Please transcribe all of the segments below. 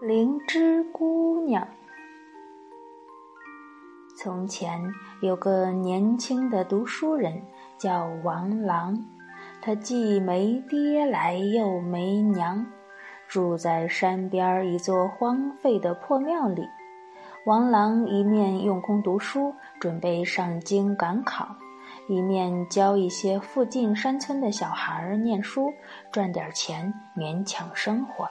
灵芝姑娘。从前有个年轻的读书人，叫王郎。他既没爹来，又没娘，住在山边一座荒废的破庙里。王郎一面用功读书，准备上京赶考，一面教一些附近山村的小孩念书，赚点钱勉强生活。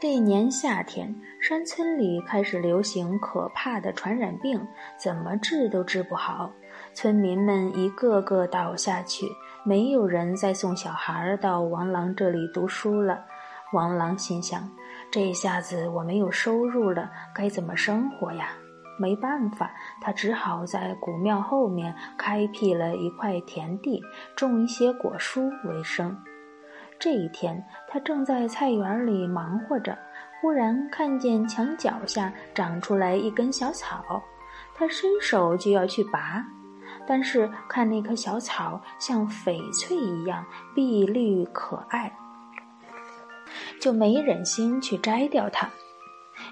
这年夏天，山村里开始流行可怕的传染病，怎么治都治不好。村民们一个个倒下去，没有人再送小孩到王郎这里读书了。王郎心想：这下子我没有收入了，该怎么生活呀？没办法，他只好在古庙后面开辟了一块田地，种一些果蔬为生。这一天，他正在菜园里忙活着，忽然看见墙脚下长出来一根小草，他伸手就要去拔，但是看那棵小草像翡翠一样碧绿可爱，就没忍心去摘掉它。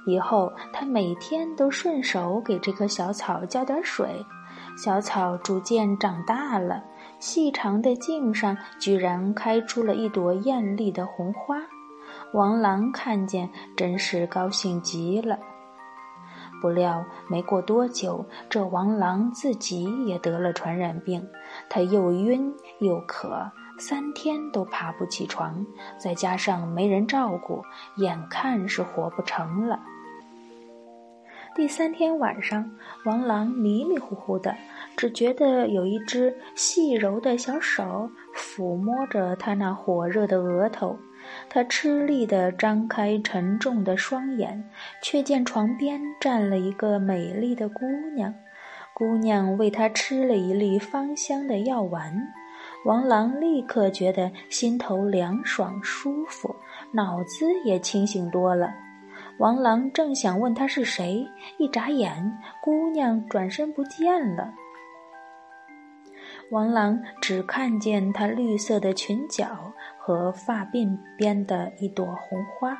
以后，他每天都顺手给这棵小草浇点水，小草逐渐长大了。细长的茎上居然开出了一朵艳丽的红花，王郎看见真是高兴极了。不料没过多久，这王郎自己也得了传染病，他又晕又渴，三天都爬不起床，再加上没人照顾，眼看是活不成了。第三天晚上，王郎迷迷糊糊的。只觉得有一只细柔的小手抚摸着他那火热的额头，他吃力地张开沉重的双眼，却见床边站了一个美丽的姑娘。姑娘为他吃了一粒芳香的药丸，王郎立刻觉得心头凉爽舒服，脑子也清醒多了。王郎正想问她是谁，一眨眼，姑娘转身不见了。王郎只看见她绿色的裙角和发鬓边的一朵红花。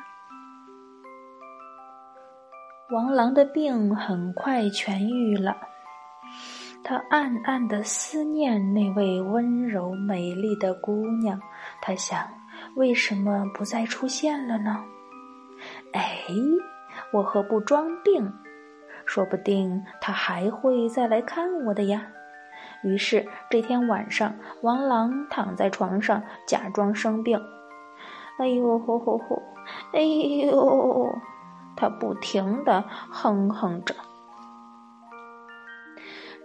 王郎的病很快痊愈了，他暗暗的思念那位温柔美丽的姑娘。他想，为什么不再出现了呢？哎，我何不装病？说不定他还会再来看我的呀。于是这天晚上，王郎躺在床上假装生病。哎呦吼吼吼！哎呦！他不停的哼哼着。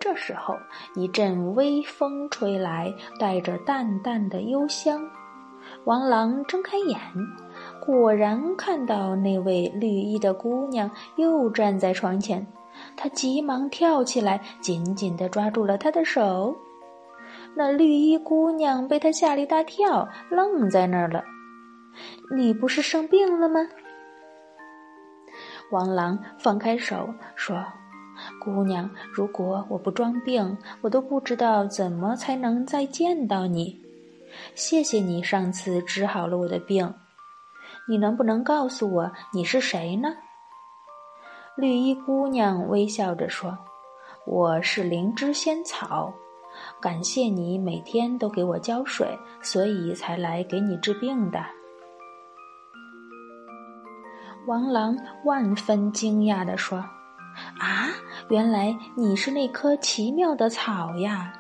这时候，一阵微风吹来，带着淡淡的幽香。王郎睁开眼，果然看到那位绿衣的姑娘又站在床前。他急忙跳起来，紧紧地抓住了她的手。那绿衣姑娘被他吓了一大跳，愣在那儿了。“你不是生病了吗？”王郎放开手说：“姑娘，如果我不装病，我都不知道怎么才能再见到你。谢谢你上次治好了我的病。你能不能告诉我你是谁呢？”绿衣姑娘微笑着说：“我是灵芝仙草，感谢你每天都给我浇水，所以才来给你治病的。”王郎万分惊讶地说：“啊，原来你是那棵奇妙的草呀！”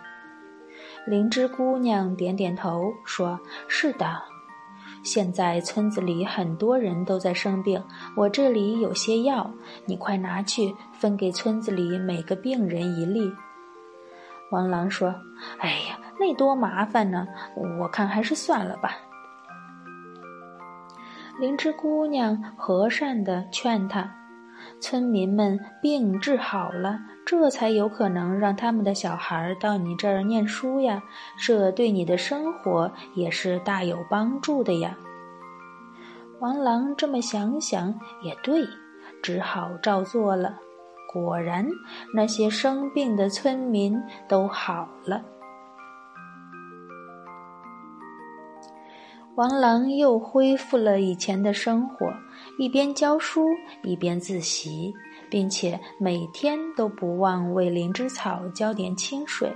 灵芝姑娘点点头说：“是的。”现在村子里很多人都在生病，我这里有些药，你快拿去分给村子里每个病人一粒。王郎说：“哎呀，那多麻烦呢，我看还是算了吧。”灵芝姑娘和善的劝他。村民们病治好了，这才有可能让他们的小孩到你这儿念书呀。这对你的生活也是大有帮助的呀。王郎这么想想也对，只好照做了。果然，那些生病的村民都好了。王郎又恢复了以前的生活，一边教书一边自习，并且每天都不忘为灵芝草浇点清水。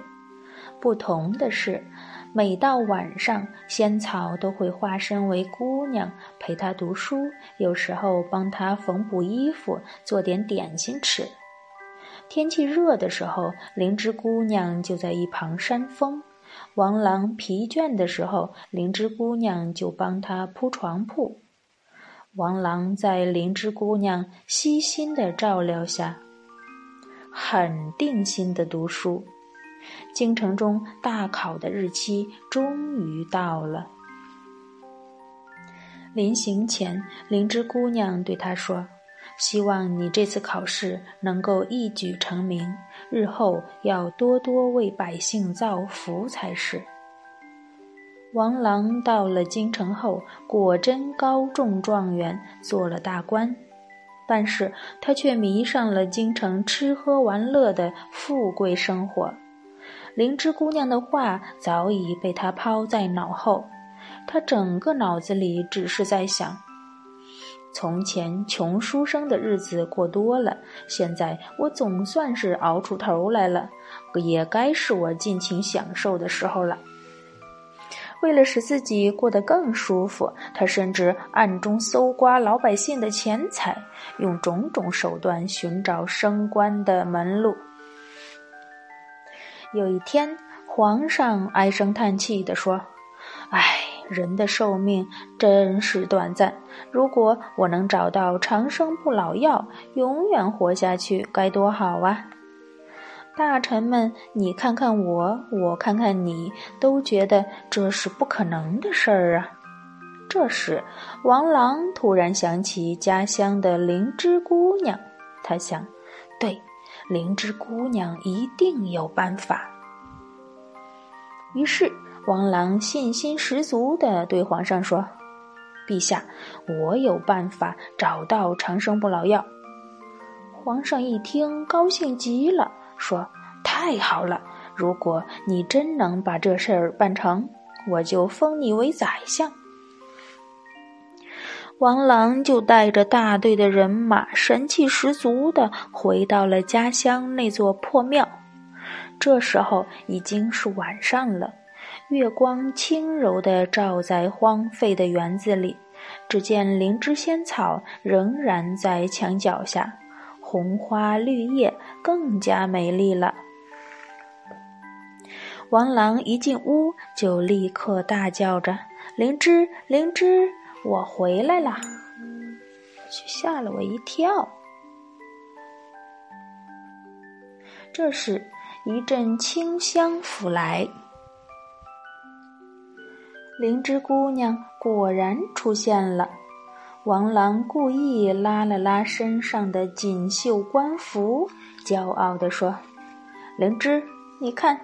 不同的是，每到晚上，仙草都会化身为姑娘，陪他读书，有时候帮他缝补衣服，做点点心吃。天气热的时候，灵芝姑娘就在一旁扇风。王郎疲倦的时候，灵芝姑娘就帮他铺床铺。王郎在灵芝姑娘悉心的照料下，很定心的读书。京城中大考的日期终于到了。临行前，灵芝姑娘对他说。希望你这次考试能够一举成名，日后要多多为百姓造福才是。王郎到了京城后，果真高中状元，做了大官，但是他却迷上了京城吃喝玩乐的富贵生活。灵芝姑娘的话早已被他抛在脑后，他整个脑子里只是在想。从前穷书生的日子过多了，现在我总算是熬出头来了，也该是我尽情享受的时候了。为了使自己过得更舒服，他甚至暗中搜刮老百姓的钱财，用种种手段寻找升官的门路。有一天，皇上唉声叹气地说：“唉。”人的寿命真是短暂。如果我能找到长生不老药，永远活下去，该多好啊！大臣们，你看看我，我看看你，都觉得这是不可能的事儿啊。这时，王郎突然想起家乡的灵芝姑娘，他想，对，灵芝姑娘一定有办法。于是。王郎信心十足地对皇上说：“陛下，我有办法找到长生不老药。”皇上一听，高兴极了，说：“太好了！如果你真能把这事儿办成，我就封你为宰相。”王郎就带着大队的人马，神气十足地回到了家乡那座破庙。这时候已经是晚上了。月光轻柔地照在荒废的园子里，只见灵芝仙草仍然在墙角下，红花绿叶更加美丽了。王郎一进屋就立刻大叫着：“灵芝，灵芝，我回来了！”却吓了我一跳。这时，一阵清香拂来。灵芝姑娘果然出现了，王郎故意拉了拉身上的锦绣官服，骄傲地说：“灵芝，你看，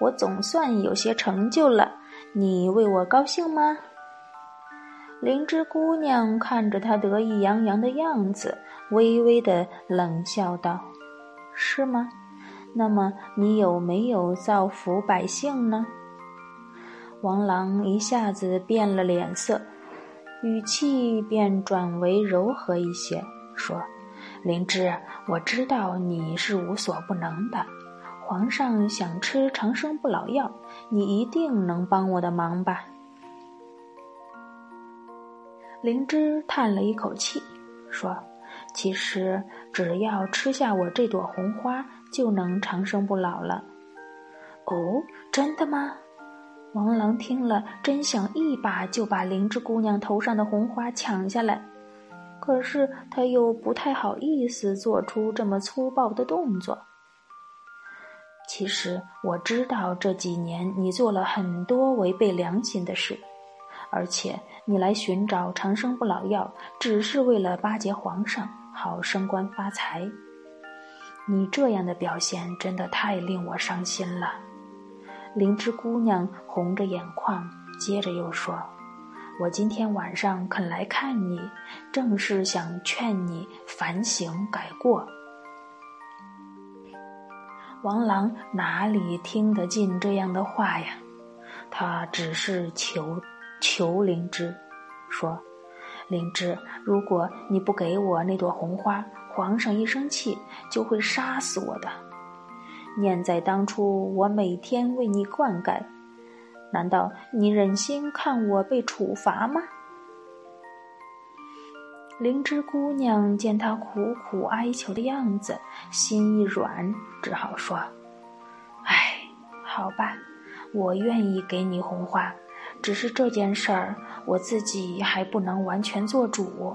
我总算有些成就了，你为我高兴吗？”灵芝姑娘看着他得意洋洋的样子，微微的冷笑道：“是吗？那么你有没有造福百姓呢？”王郎一下子变了脸色，语气便转为柔和一些，说：“灵芝，我知道你是无所不能的。皇上想吃长生不老药，你一定能帮我的忙吧？”灵芝叹了一口气，说：“其实只要吃下我这朵红花，就能长生不老了。”哦，真的吗？王郎听了，真想一把就把灵芝姑娘头上的红花抢下来，可是他又不太好意思做出这么粗暴的动作。其实我知道这几年你做了很多违背良心的事，而且你来寻找长生不老药，只是为了巴结皇上，好升官发财。你这样的表现真的太令我伤心了。灵芝姑娘红着眼眶，接着又说：“我今天晚上肯来看你，正是想劝你反省改过。”王郎哪里听得进这样的话呀？他只是求求灵芝，说：“灵芝，如果你不给我那朵红花，皇上一生气就会杀死我的。念在当初，我每天为你灌溉，难道你忍心看我被处罚吗？”灵芝姑娘见他苦苦哀求的样子，心一软，只好说：“哎，好吧，我愿意给你红花，只是这件事儿我自己还不能完全做主。”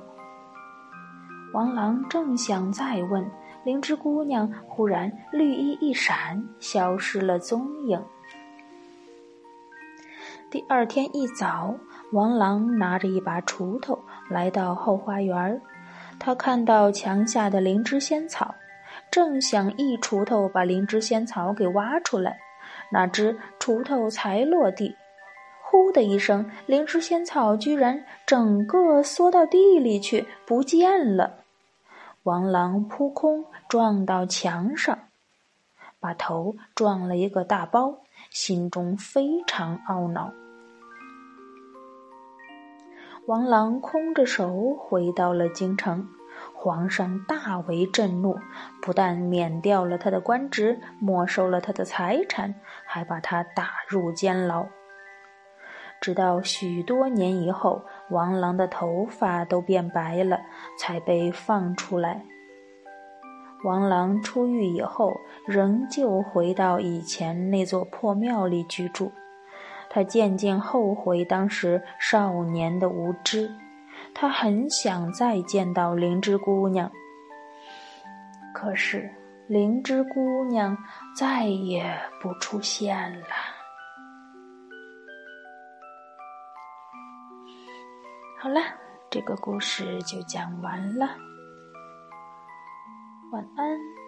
王郎正想再问，灵芝姑娘忽然绿衣一闪，消失了踪影。第二天一早。王郎拿着一把锄头来到后花园，他看到墙下的灵芝仙草，正想一锄头把灵芝仙草给挖出来，哪知锄头才落地，呼的一声，灵芝仙草居然整个缩到地里去不见了。王郎扑空撞到墙上，把头撞了一个大包，心中非常懊恼。王郎空着手回到了京城，皇上大为震怒，不但免掉了他的官职，没收了他的财产，还把他打入监牢。直到许多年以后，王郎的头发都变白了，才被放出来。王郎出狱以后，仍旧回到以前那座破庙里居住。他渐渐后悔当时少年的无知，他很想再见到灵芝姑娘，可是灵芝姑娘再也不出现了。好了，这个故事就讲完了，晚安。